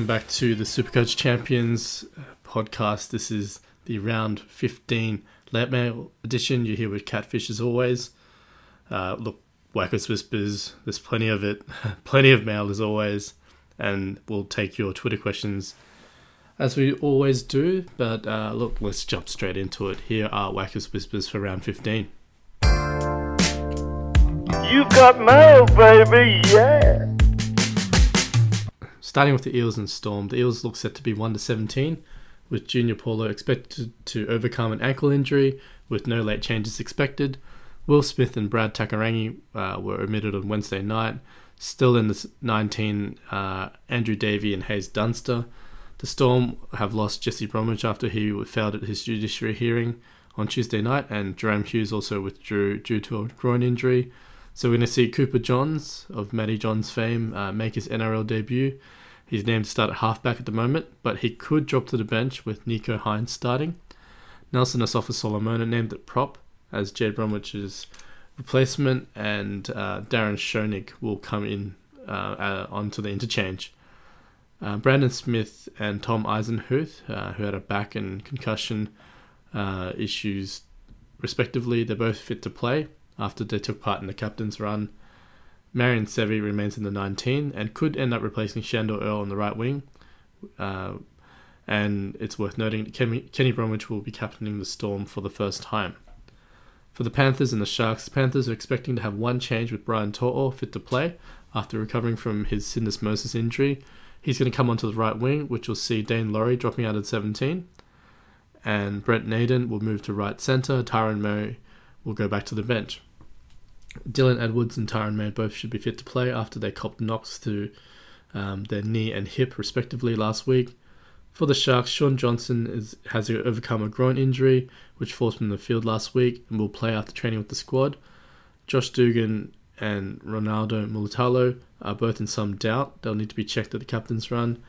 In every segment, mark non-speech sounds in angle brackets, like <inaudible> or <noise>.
welcome back to the Supercoach Champions uh, podcast. This is the round 15 late mail edition. You're here with Catfish as always. Uh, look, Wackers Whispers, there's plenty of it, <laughs> plenty of mail as always, and we'll take your Twitter questions as we always do. But uh, look, let's jump straight into it. Here are Wackers Whispers for round 15. You've got mail, baby, yeah. Starting with the Eels and Storm, the Eels look set to be 1 to 17, with Junior Paulo expected to overcome an ankle injury with no late changes expected. Will Smith and Brad Takairangi uh, were omitted on Wednesday night. Still in the 19, uh, Andrew Davey and Haze Dunster. The Storm have lost Jesse Bromwich after he failed at his judiciary hearing on Tuesday night, and Jahrome Hughes also withdrew due to a groin injury. So we're going to see Cooper Johns of Matty Johns fame uh, make his NRL debut. He's named to start at halfback at the moment, but he could drop to the bench with Nicho Hynes starting. Nelson Asofa Solomona named at prop as Jade Bromwich's replacement, and uh, Darren Schoenig will come in uh, uh, onto the interchange. Uh, Brandon Smith and Tom Eisenhuth, uh, who had a back and concussion uh, issues respectively, they're both fit to play after they took part in the captain's run. Marion Seve remains in the 19 and could end up replacing Shandor Earl on the right wing. Uh, and it's worth noting that Kenny, Bromwich will be captaining the Storm for the first time. For the Panthers and the Sharks, the Panthers are expecting to have one change with Brian To'o fit to play after recovering from his syndesmosis injury. He's going to come onto the right wing, which will see Daine Laurie dropping out at 17. And Brent Naden will move to right centre. Tyrone Murray will go back to the bench. Dylan Edwards and Tyrone May both should be fit to play after they copped knocks to um, their knee and hip, respectively, last week. For the Sharks, Shaun Johnson is, has overcome a groin injury, which forced him in the field last week and will play after training with the squad. Josh Dugan and Ronaldo Mulitalo are both in some doubt. They'll need to be checked at the captain's run.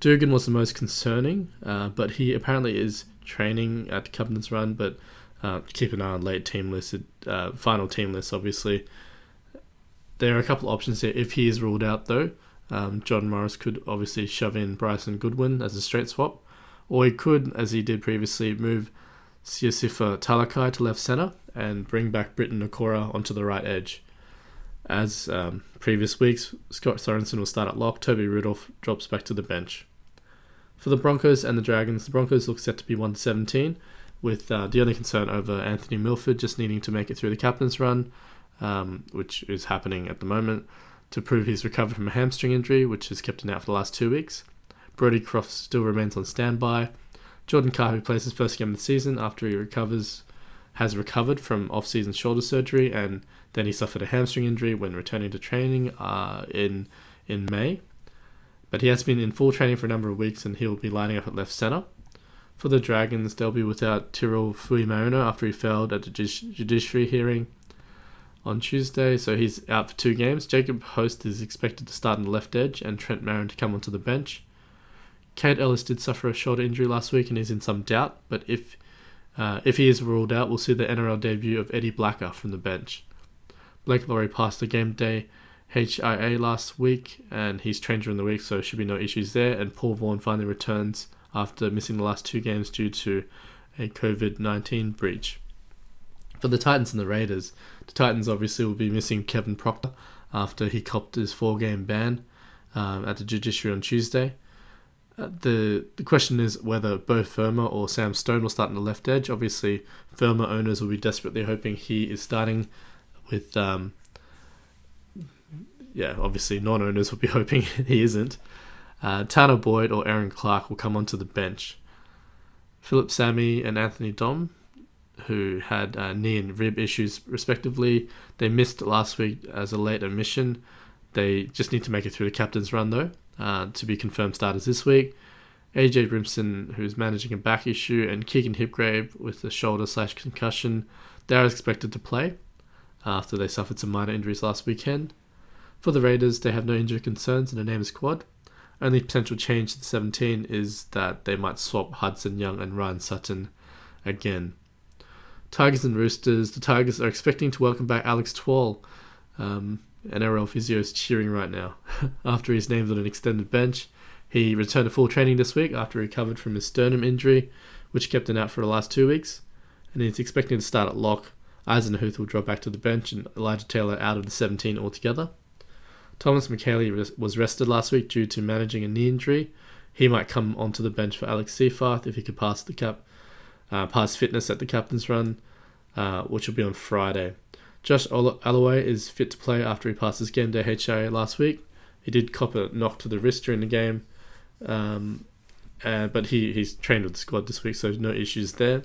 Dugan was the most concerning, uh, but he apparently is training at the captain's run, but uh, keep an eye on late team listed, uh, final team list, obviously. There are a couple of options here. If he is ruled out, though, um, John Morris could obviously shove in Bryson Goodwin as a straight swap, or he could, as he did previously, move Siosifa Talakai to left centre and bring back Briton Nikora onto the right edge. As um, previous weeks, Scott Sorensen will start at lock, Toby Rudolf drops back to the bench. For the Broncos and the Dragons, the Broncos look set to be 117, with uh, the only concern over Anthony Milford just needing to make it through the captain's run, um, which is happening at the moment, to prove he's recovered from a hamstring injury, which has kept him out for the last two weeks. Brodie Croft still remains on standby. Jordan Carr, who plays his first game of the season after he recovers, has recovered from off-season shoulder surgery, and then he suffered a hamstring injury when returning to training uh, in in May. But he has been in full training for a number of weeks, and he'll be lining up at left centre. For the Dragons, they'll be without Tyrell Fuimaono after he failed at the judiciary hearing on Tuesday, so he's out for two games. Jacob Host is expected to start on the left edge and Trent Merrin to come onto the bench. Kate Ellis did suffer a shoulder injury last week and is in some doubt, but if uh, if he is ruled out, we'll see the NRL debut of Eddie Blacker from the bench. Blake Lawrie passed the game day HIA last week and he's trained during the week, so should be no issues there. And Paul Vaughan finally returns after missing the last two games due to a COVID 19 breach. For the Titans and the Raiders, the Titans obviously will be missing Kevin Proctor after he copped his four game ban um, at the judiciary on Tuesday. Uh, the the question is whether Beau Fermor or Sam Stone will start on the left edge. Obviously, Fermor owners will be desperately hoping he is starting with. Um, yeah, obviously, non owners will be <laughs> hoping he isn't. Uh, Tanah Boyd or Erin Clark will come onto the bench. Phillip Sami and Anthony Don, who had uh, knee and rib issues respectively, they missed last week as a late admission. They just need to make it through the captain's run though uh, to be confirmed starters this week. AJ Brimson, who's managing a back issue, and Keegan Hipgrave with a shoulder slash concussion, they are expected to play after they suffered some minor injuries last weekend. For the Raiders, they have no injury concerns in the name squad. Only potential change to the 17 is that they might swap Hudson Young and Ryan Sutton again. Tigers and Roosters. The Tigers are expecting to welcome back Alex Twal. Um, NRL physio is cheering right now <laughs> after he's named on an extended bench. He returned to full training this week after he recovered from his sternum injury, which kept him out for the last two weeks, and he's expecting to start at lock. Eisenhuth will drop back to the bench and Elijah Taylor out of the 17 altogether. Thomas Mikaele was rested last week due to managing a knee injury. He might come onto the bench for Alex Seyfarth if he could pass the cap, uh, pass fitness at the captain's run, uh, which will be on Friday. Josh Alloway is fit to play after he passed his game day HIA last week. He did cop a knock to the wrist during the game, um, uh, but he, he's trained with the squad this week, so no issues there.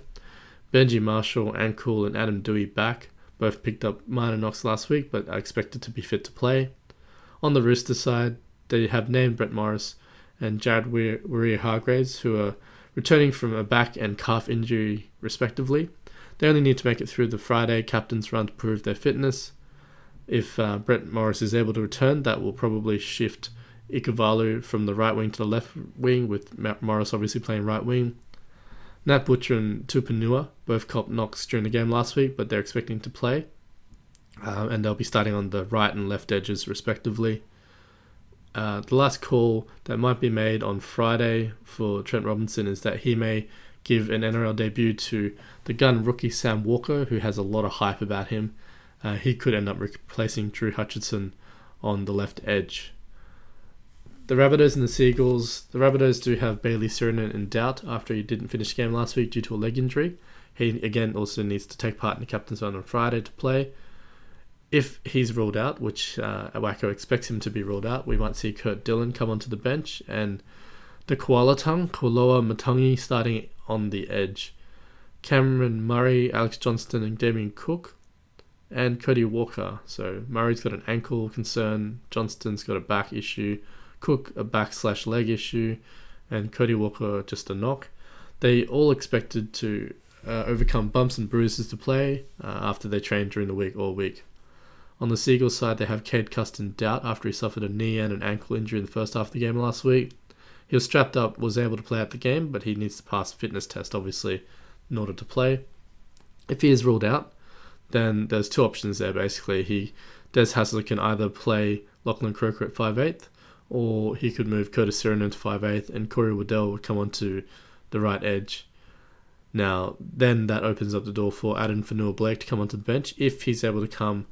Benji Marshall, Ankul, and Adam Doueihi back. Both picked up minor knocks last week, but are expected to be fit to play. On the Rooster side, they have named Brett Morris and Jared Waerea-Hargreaves, who are returning from a back and calf injury, respectively. They only need to make it through the Friday captain's run to prove their fitness. If uh, Brett Morris is able to return, that will probably shift Ikavalu from the right wing to the left wing, with Morris obviously playing right wing. Nat Butcher and Tupouniua both cop knocks during the game last week, but they're expecting to play. Um, and they'll be starting on the right and left edges, respectively. Uh, the last call that might be made on Friday for Trent Robinson is that he may give an NRL debut to the gun rookie Sam Walker, who has a lot of hype about him. Uh, he could end up replacing Drew Hutchison on the left edge. The Rabbitohs and the Seagulls. The Rabbitohs do have Bailey Sironen in doubt after he didn't finish game last week due to a leg injury. He again also needs to take part in the captain's run on Friday to play. If he's ruled out, which uh, Wacko expects him to be ruled out, we might see Kurt Dillon come onto the bench and the Koalatung, Koloamatangi starting on the edge. Cameron Murray, Alex Johnston, and Damien Cook, and Cody Walker. So Murray's got an ankle concern, Johnston's got a back issue, Cook a back slash leg issue, and Cody Walker just a knock. They all expected to uh, overcome bumps and bruises to play uh, after they trained during the week all week. On the Seagulls side, they have Cade Cust in doubt after he suffered a knee and an ankle injury in the first half of the game last week. He was strapped up, was able to play out the game, but he needs to pass a fitness test, obviously, in order to play. If he is ruled out, then there's two options there basically. He Des Hasler can either play Lachlan Croker at 5'8", or he could move Curtis Sironen to 5'8", and Corey Waddell would come onto the right edge. Now, then that opens up the door for Addin Fonua-Blake to come onto the bench if he's able to come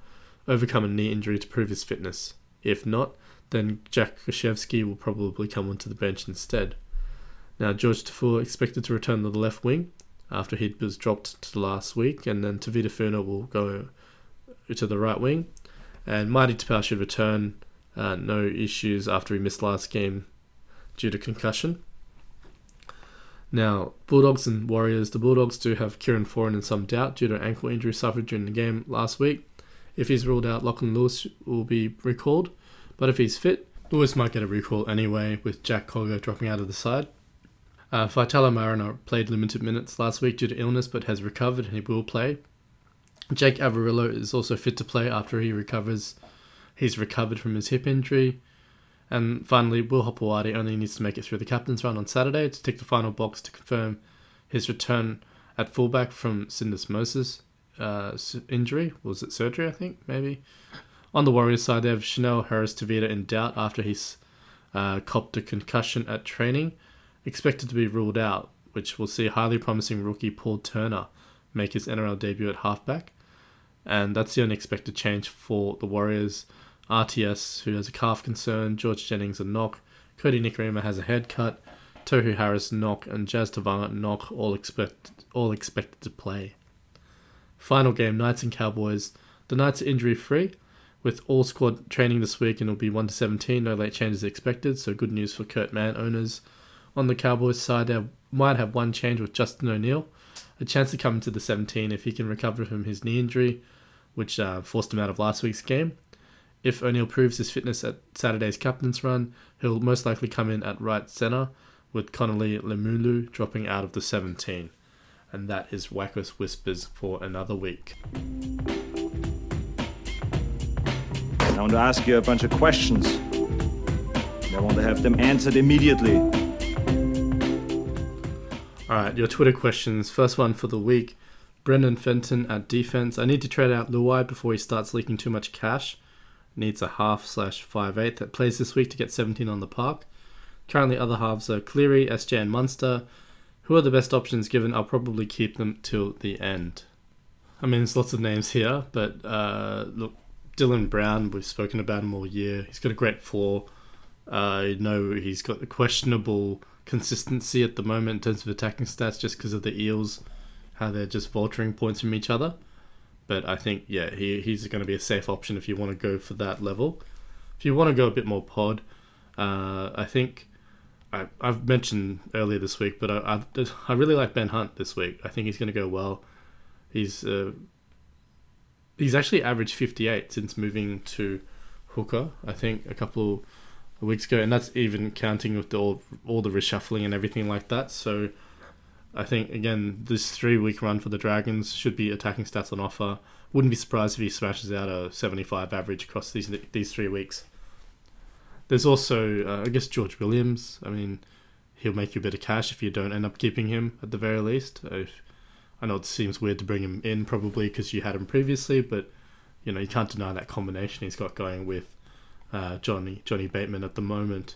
overcome a knee injury to prove his fitness. If not, then Jack Gosiewski will probably come onto the bench instead. Now, George Taufua expected to return to the left wing after he was dropped to last week, and then Tevita Funa will go to the right wing. And Marty Taupau should return uh, no issues after he missed last game due to concussion. Now, Bulldogs and Warriors. The Bulldogs do have Kieran Foran in some doubt due to ankle injury suffered during the game last week. If he's ruled out, Lachlan Lewis will be recalled. But if he's fit, Lewis might get a recall anyway, with Jack Cogger dropping out of the side. Uh, Mariner played limited minutes last week due to illness but has recovered and he will play. Jake Averillo is also fit to play after he recovers He's recovered from his hip injury. And finally, Will Hopoate only needs to make it through the captain's run on Saturday to tick the final box to confirm his return at fullback from syndesmosis uh, injury. Was it surgery, I think, maybe? On the Warriors side, they have Chanel Harris Tavita in doubt after he's uh, copped a concussion at training, expected to be ruled out, which will see highly promising rookie Paul Turner make his NRL debut at halfback. And that's the unexpected change for the Warriors. RTS, who has a calf concern, George Jennings a knock, Kodi Nikorima has a head cut, Tohu Harris knock, and Jazz Tevaga knock, all expect all expected to play. Final game, Knights and Cowboys. The Knights are injury free, with all squad training this week, and it'll be one to seventeen. No late changes expected, so good news for Kurt Mann owners. On the Cowboys side, they might have one change with Justin O'Neill, a chance to come into the 17 if he can recover from his knee injury, which uh, forced him out of last week's game. If O'Neill proves his fitness at Saturday's captain's run, he'll most likely come in at right centre, with Connelly Lemuelu dropping out of the 17. And that is Wacko's Whispers for another week. I want to ask you a bunch of questions. I want to have them answered immediately. All right, your Twitter questions. First one for the week. Brendan Fenton at defense. I need to trade out Luai before he starts leaking too much cash needs a half slash five eight that plays this week to get 17 on the park. Currently, other halves are Cleary, SJ, and Munster. Who are the best options given I'll probably keep them till the end? I mean, there's lots of names here, but uh, look, Dylan Brown, we've spoken about him all year. He's got a great floor. Uh, I know he's got a questionable consistency at the moment in terms of attacking stats just because of the Eels, how they're just vulturing points from each other. But I think, yeah, he, he's going to be a safe option if you want to go for that level. If you want to go a bit more pod, uh, I think I, I've mentioned earlier this week, but I, I've, I really like Ben Hunt this week. I think he's going to go well. He's uh, he's actually averaged 58 since moving to hooker. I think a couple of weeks ago, and that's even counting with the, all all the reshuffling and everything like that. So I think again this three week run for the Dragons should be attacking stats on offer. Wouldn't be surprised if he smashes out a 75 average across these these three weeks. There's also, uh, I guess, George Williams. I mean, he'll make you a bit of cash if you don't end up keeping him at the very least. If, I know it seems weird to bring him in probably because you had him previously, but you know you can't deny that combination he's got going with uh, Johnny Johnny Bateman at the moment.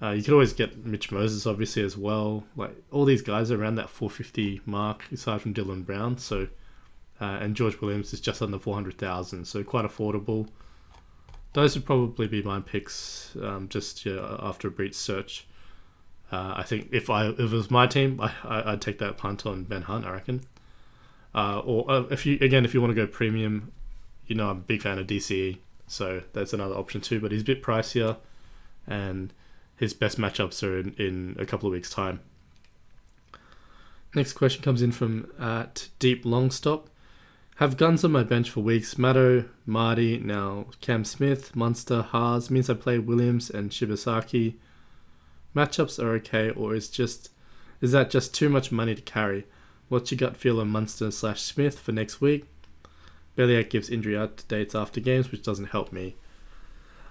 Uh, you could always get Mitch Moses obviously as well. Like all these guys are around that 450 mark, aside from Dylan Brown. So uh, and George Williams is just under 400,000, so quite affordable those would probably be my picks. Um, just yeah, after a brief search, uh, I think if I if it was my team, I, would take that punt on Ben Hunt. I reckon. Uh, or uh, if you again, if you want to go premium, you know I'm a big fan of DCE, so that's another option too. But he's a bit pricier, and his best matchups are in, in a couple of weeks' time. Next question comes in from at Deep Longstop. Have guns on my bench for weeks. Matto, Marty, now Cam Smith, Munster, Haas. Means I play Williams and Shibasaki. Matchups are okay, or is just is that just too much money to carry? What's your gut feel on Munster slash Smith for next week? Beliak gives injury updates after games, which doesn't help me.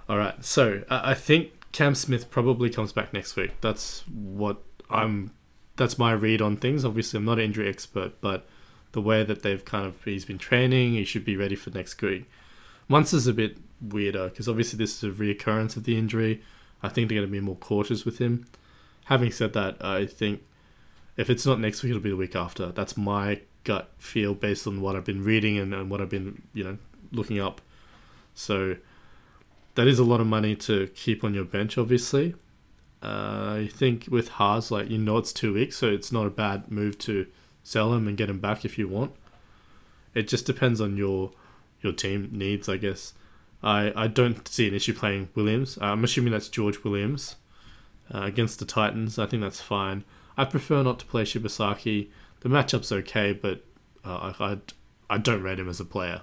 Alright, so I think Cam Smith probably comes back next week. That's what I'm that's my read on things. Obviously I'm not an injury expert, but the way that they've kind of he's been training, he should be ready for next week. Munster's a bit weirder because obviously this is a reoccurrence of the injury. I think they're going to be more cautious with him. Having said that, I think if it's not next week, it'll be the week after. That's my gut feel based on what I've been reading and, and what I've been, you know, looking up. So that is a lot of money to keep on your bench, obviously. Uh, I think with Haas, like you know, it's two weeks, so it's not a bad move to sell him and get him back if you want. It just depends on your your team needs, I guess. I, I don't see an issue playing Williams. Uh, I'm assuming that's George Williams uh, against the Titans. I think that's fine. I prefer not to play Shibasaki. The matchup's okay, but uh, I, I, I don't rate him as a player.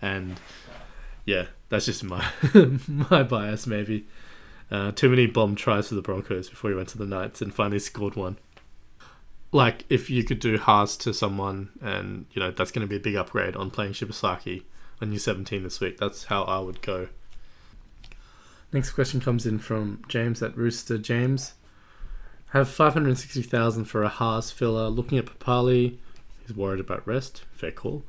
And yeah, that's just my <laughs> my bias maybe. Uh, too many bomb tries for the Broncos before he went to the Knights and finally scored one like if you could do Haas to someone, and you know that's going to be a big upgrade on playing Shibasaki on U seventeen this week. That's how I would go. Next question comes in from James at Rooster James. Have five hundred sixty thousand for a Haas filler. Looking at Papali, he's worried about rest. Fair call.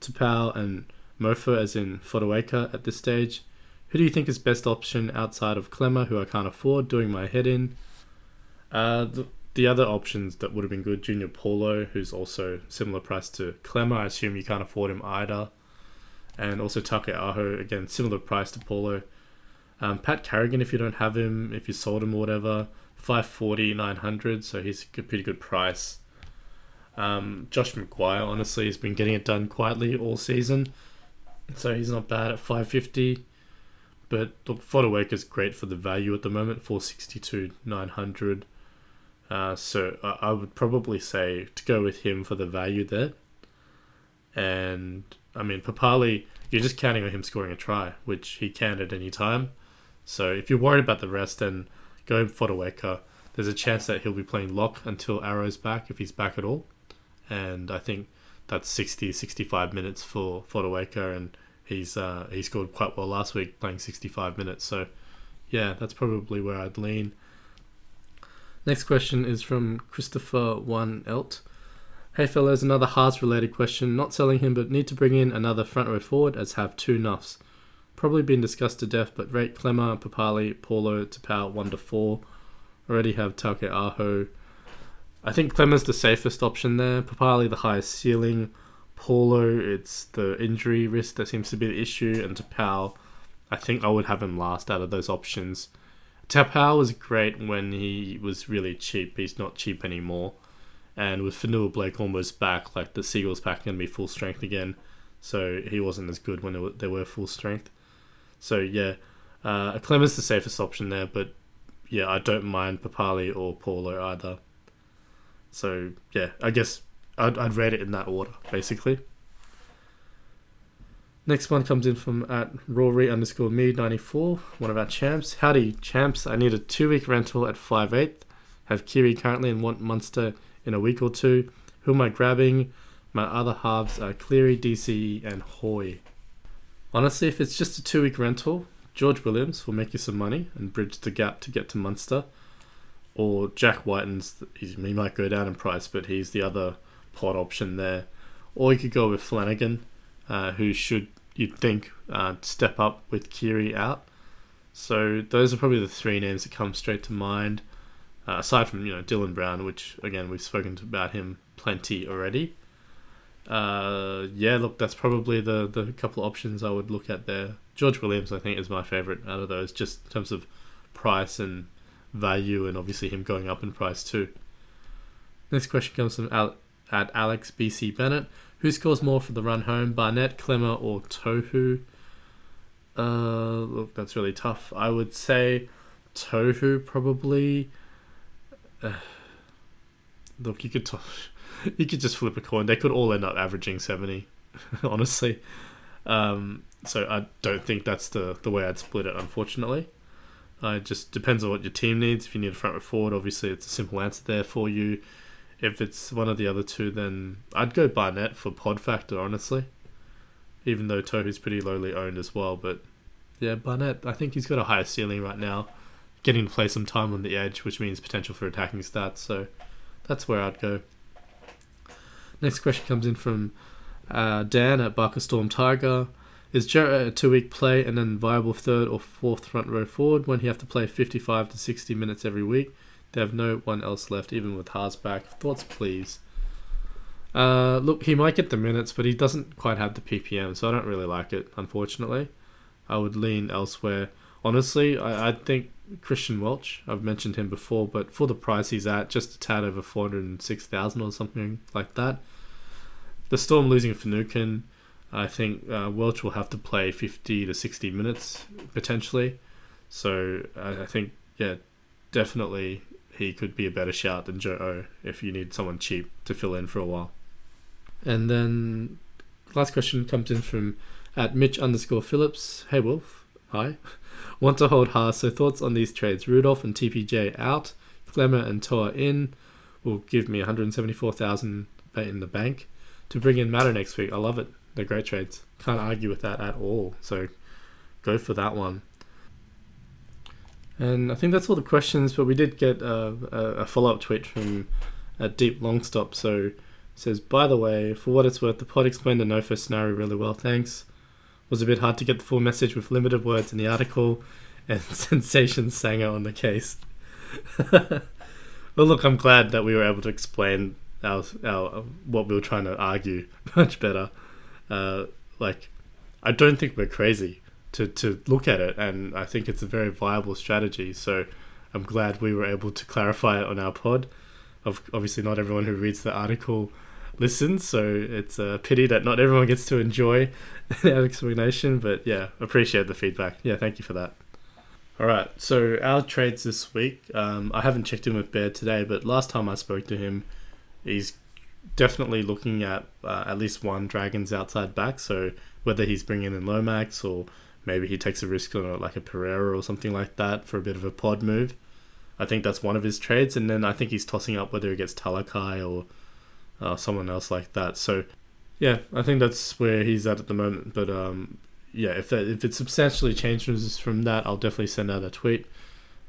Taupau and Mofa, as in Fotuaika at this stage. Who do you think is best option outside of Klemmer, who I can't afford? Doing my head in. Uh, the, the other options that would have been good, Junior Paulo, who's also similar price to Klemmer. I assume you can't afford him either. And also Taukei'aho, again, similar price to Paulo. Um, Pat Carrigan, if you don't have him, if you sold him or whatever, 540, 900, so he's a pretty good price. Um, Josh McGuire, honestly, has been getting it done quietly all season, so he's not bad at 550. But look, is great for the value at the moment, 462, 900. Uh, so I, I would probably say to go with him for the value there. And I mean, Papali, you're just counting on him scoring a try, which he can at any time. So if you're worried about the rest, then go for. There's a chance that he'll be playing lock until Arrow's back, if he's back at all. And I think that's 60, 65 minutes for Fotuaika, and he's uh, he scored quite well last week, playing 65 minutes. So yeah, that's probably where I'd lean. Next question is from Christopher One Elt. Hey fellas, another Haas related question. Not selling him, but need to bring in another front row forward as have two nuffs. Probably been discussed to death, but rate Klemmer, Papali, Paulo, Taupau 1 to 4. Already have Taukei'aho. I think Klemmer's the safest option there. Papali the highest ceiling. Paulo, it's the injury risk that seems to be the issue, and Taupau, I think I would have him last out of those options. Taupau was great when he was really cheap. He's not cheap anymore. And with Fonua Blake almost back, like the Seagulls pack going to be full strength again. So he wasn't as good when they were, full strength. So yeah, uh, Klemmer's the safest option there, but yeah, I don't mind Papali or Paulo either. So yeah, I guess I'd, I'd rate it in that order, basically. Next one comes in from at Rory underscore me ninety four, one of our champs. Howdy champs, I need a two week rental at five eight. Have Kiwi currently and want Munster in a week or two. Who am I grabbing? My other halves are Cleary, DCE, and Hoy. Honestly, if it's just a two week rental, George Williams will make you some money and bridge the gap to get to Munster. Or Jack Wighton's, he might go down in price, but he's the other pot option there. Or you could go with Flanagan, uh, who should, you'd think, uh, step up with Keary out. So those are probably the three names that come straight to mind. Uh, aside from you know Dylan Brown, which again we've spoken about him plenty already. Uh, yeah, look, that's probably the the couple options I would look at there. George Williams, I think, is my favorite out of those, just in terms of price and value, and obviously him going up in price too. Next question comes from Al- at Alex BC Bennett. Who scores more for the run home, Barnett, Klemmer, or Tohu? Uh, look, that's really tough. I would say Tohu probably. Uh, look, you could t- <laughs> you could just flip a coin. They could all end up averaging seventy, <laughs> honestly. Um, so I don't think that's the the way I'd split it. Unfortunately, uh, it just depends on what your team needs. If you need a front row forward, obviously it's a simple answer there for you. If it's one of the other two, then I'd go Barnett for pod factor. Honestly, even though Tohu's pretty lowly owned as well, but yeah, Barnett. I think he's got a higher ceiling right now, getting to play some time on the edge, which means potential for attacking stats. So that's where I'd go. Next question comes in from uh, Dan at Barker Storm Tiger. Is Jarrett a two week play and then viable third or fourth front row forward when he have to play 55 to 60 minutes every week? They have no one else left, even with Haas back. Thoughts, please? Uh, look, he might get the minutes, but he doesn't quite have the PPM, so I don't really like it, unfortunately. I would lean elsewhere. Honestly, I, I think Christian Welch, I've mentioned him before, but for the price he's at, just a tad over 406,000 or something like that. The Storm losing Finucane, I think uh, Welch will have to play 50 to 60 minutes potentially. So I, I think, yeah, definitely he could be a better shout than Joe O if you need someone cheap to fill in for a while. And then last question comes in from at Mitch underscore Phillips. Hey Wolf, hi. <laughs> Want to hold Haas, so thoughts on these trades. Rudolf and TPJ out, Klemmer and Toa in will give me 174,000 in the bank. To bring in Matter next week, I love it. They're great trades. Can't argue with that at all. So go for that one. And I think that's all the questions, but we did get a, a, a follow up tweet from a Deep Longstop. So it says, by the way, for what it's worth, the pod explained the NoFo scenario really well. Thanks. Was a bit hard to get the full message with limited words in the article and <laughs> sensation Sanger on the case. <laughs> well, look, I'm glad that we were able to explain our, our what we were trying to argue <laughs> much better. Uh, like, I don't think we're crazy to, to look at it, and I think it's a very viable strategy. So I'm glad we were able to clarify it on our pod. Of obviously, not everyone who reads the article listens, so it's a pity that not everyone gets to enjoy <laughs> our explanation. But yeah, appreciate the feedback. Yeah, thank you for that. All right, so our trades this week. Um, I haven't checked in with Bear today, but last time I spoke to him, he's definitely looking at uh, at least one Dragons outside back. So whether he's bringing in Lomax or maybe he takes a risk on like a Pereira or something like that for a bit of a pod move. I think that's one of his trades, and then I think he's tossing up whether he gets Talakai or uh, someone else like that. So yeah, I think that's where he's at at the moment. But um, yeah, if that if it substantially changes from that, I'll definitely send out a tweet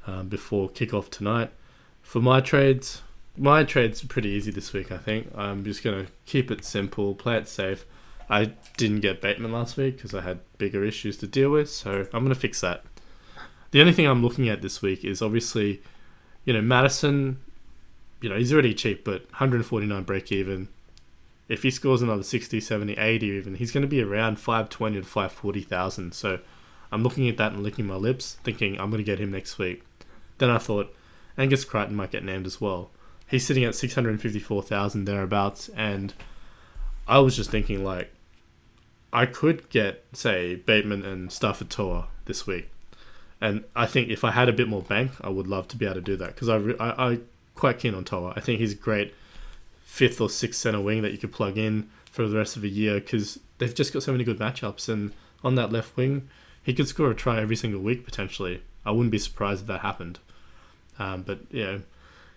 um, before kickoff tonight. For my trades, my trades are pretty easy this week. I think I'm just gonna keep it simple, play it safe. I didn't get Bateman last week because I had bigger issues to deal with, so I'm gonna fix that. The only thing I'm looking at this week is obviously you know, Madison, you know, he's already cheap, but 149 break even. If he scores another 60, 70, 80 even, he's going to be around 520 to 540,000. So I'm looking at that and licking my lips, thinking I'm going to get him next week. Then I thought Angus Crichton might get named as well. He's sitting at 654,000 thereabouts, and I was just thinking, like, I could get, say, Bateman and Starford To'a this week. And I think if I had a bit more bank, I would love to be able to do that because I, re- I, I quite keen on Toa. I think he's a great fifth or sixth center wing that you could plug in for the rest of the year because they've just got so many good matchups. And on that left wing, he could score a try every single week potentially. I wouldn't be surprised if that happened. Um, but you know,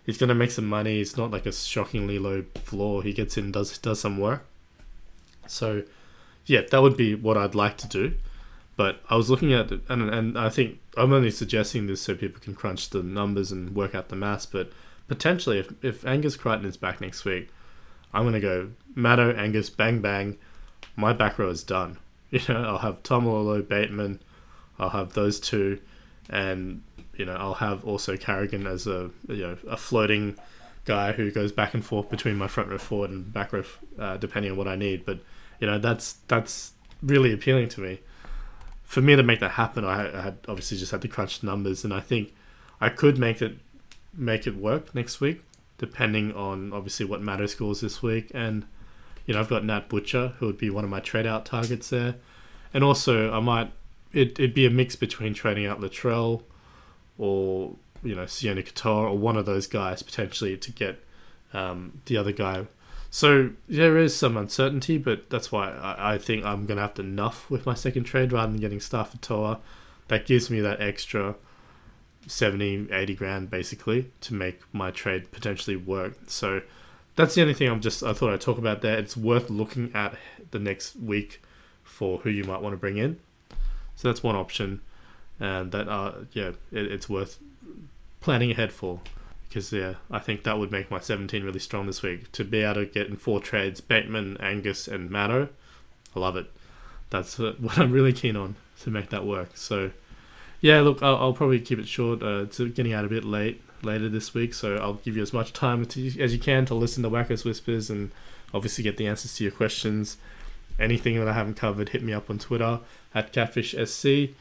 he's to make some money. It's not like a shockingly low floor. He gets in, does does some work. So, yeah, that would be what I'd like to do. But I was looking at and and I think I'm only suggesting this so people can crunch the numbers and work out the maths. But potentially, if if Angus Crichton is back next week, I'm gonna go Maddo, Angus, bang bang. My back row is done. <laughs> You know, I'll have Taumalolo, Bateman. I'll have those two, and you know, I'll have also Carrigan as a you know a floating guy who goes back and forth between my front row forward and back row, uh, depending on what I need. But you know, that's that's really appealing to me. For me to make that happen, I, had obviously just had to crunch numbers, and I think I could make it make it work next week, depending on obviously what Maddo scores this week. And you know, I've got Nat Butcher, who would be one of my trade out targets there, and also I might it, it'd be a mix between trading out Latrell or you know Sione Katoa or one of those guys potentially to get um, the other guy. So there is some uncertainty, but that's why I, I think I'm gonna have to nuff with my second trade rather than getting Starford To'a. That gives me that extra 70, 80 grand basically to make my trade potentially work. So that's the only thing I'm just I thought I'd talk about there. It's worth looking at the next week for who you might want to bring in. So that's one option, and that uh yeah it, it's worth planning ahead for because yeah I think that would make my 17 really strong this week to be able to get in four trades Bateman, Angus, and Maddo. I love it. That's uh, <laughs> what I'm really keen on to make that work. So yeah, look, I'll, I'll probably keep it short. Uh, it's getting out a bit late later this week, so I'll give you as much time to, as you can to listen to Wackos Whispers and obviously get the answers to your questions. Anything that I haven't covered, hit me up on Twitter at CatfishSC,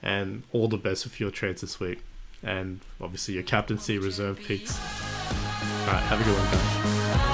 and all the best with your trades this week, and obviously your captaincy reserve picks. All right, have a good one, guys.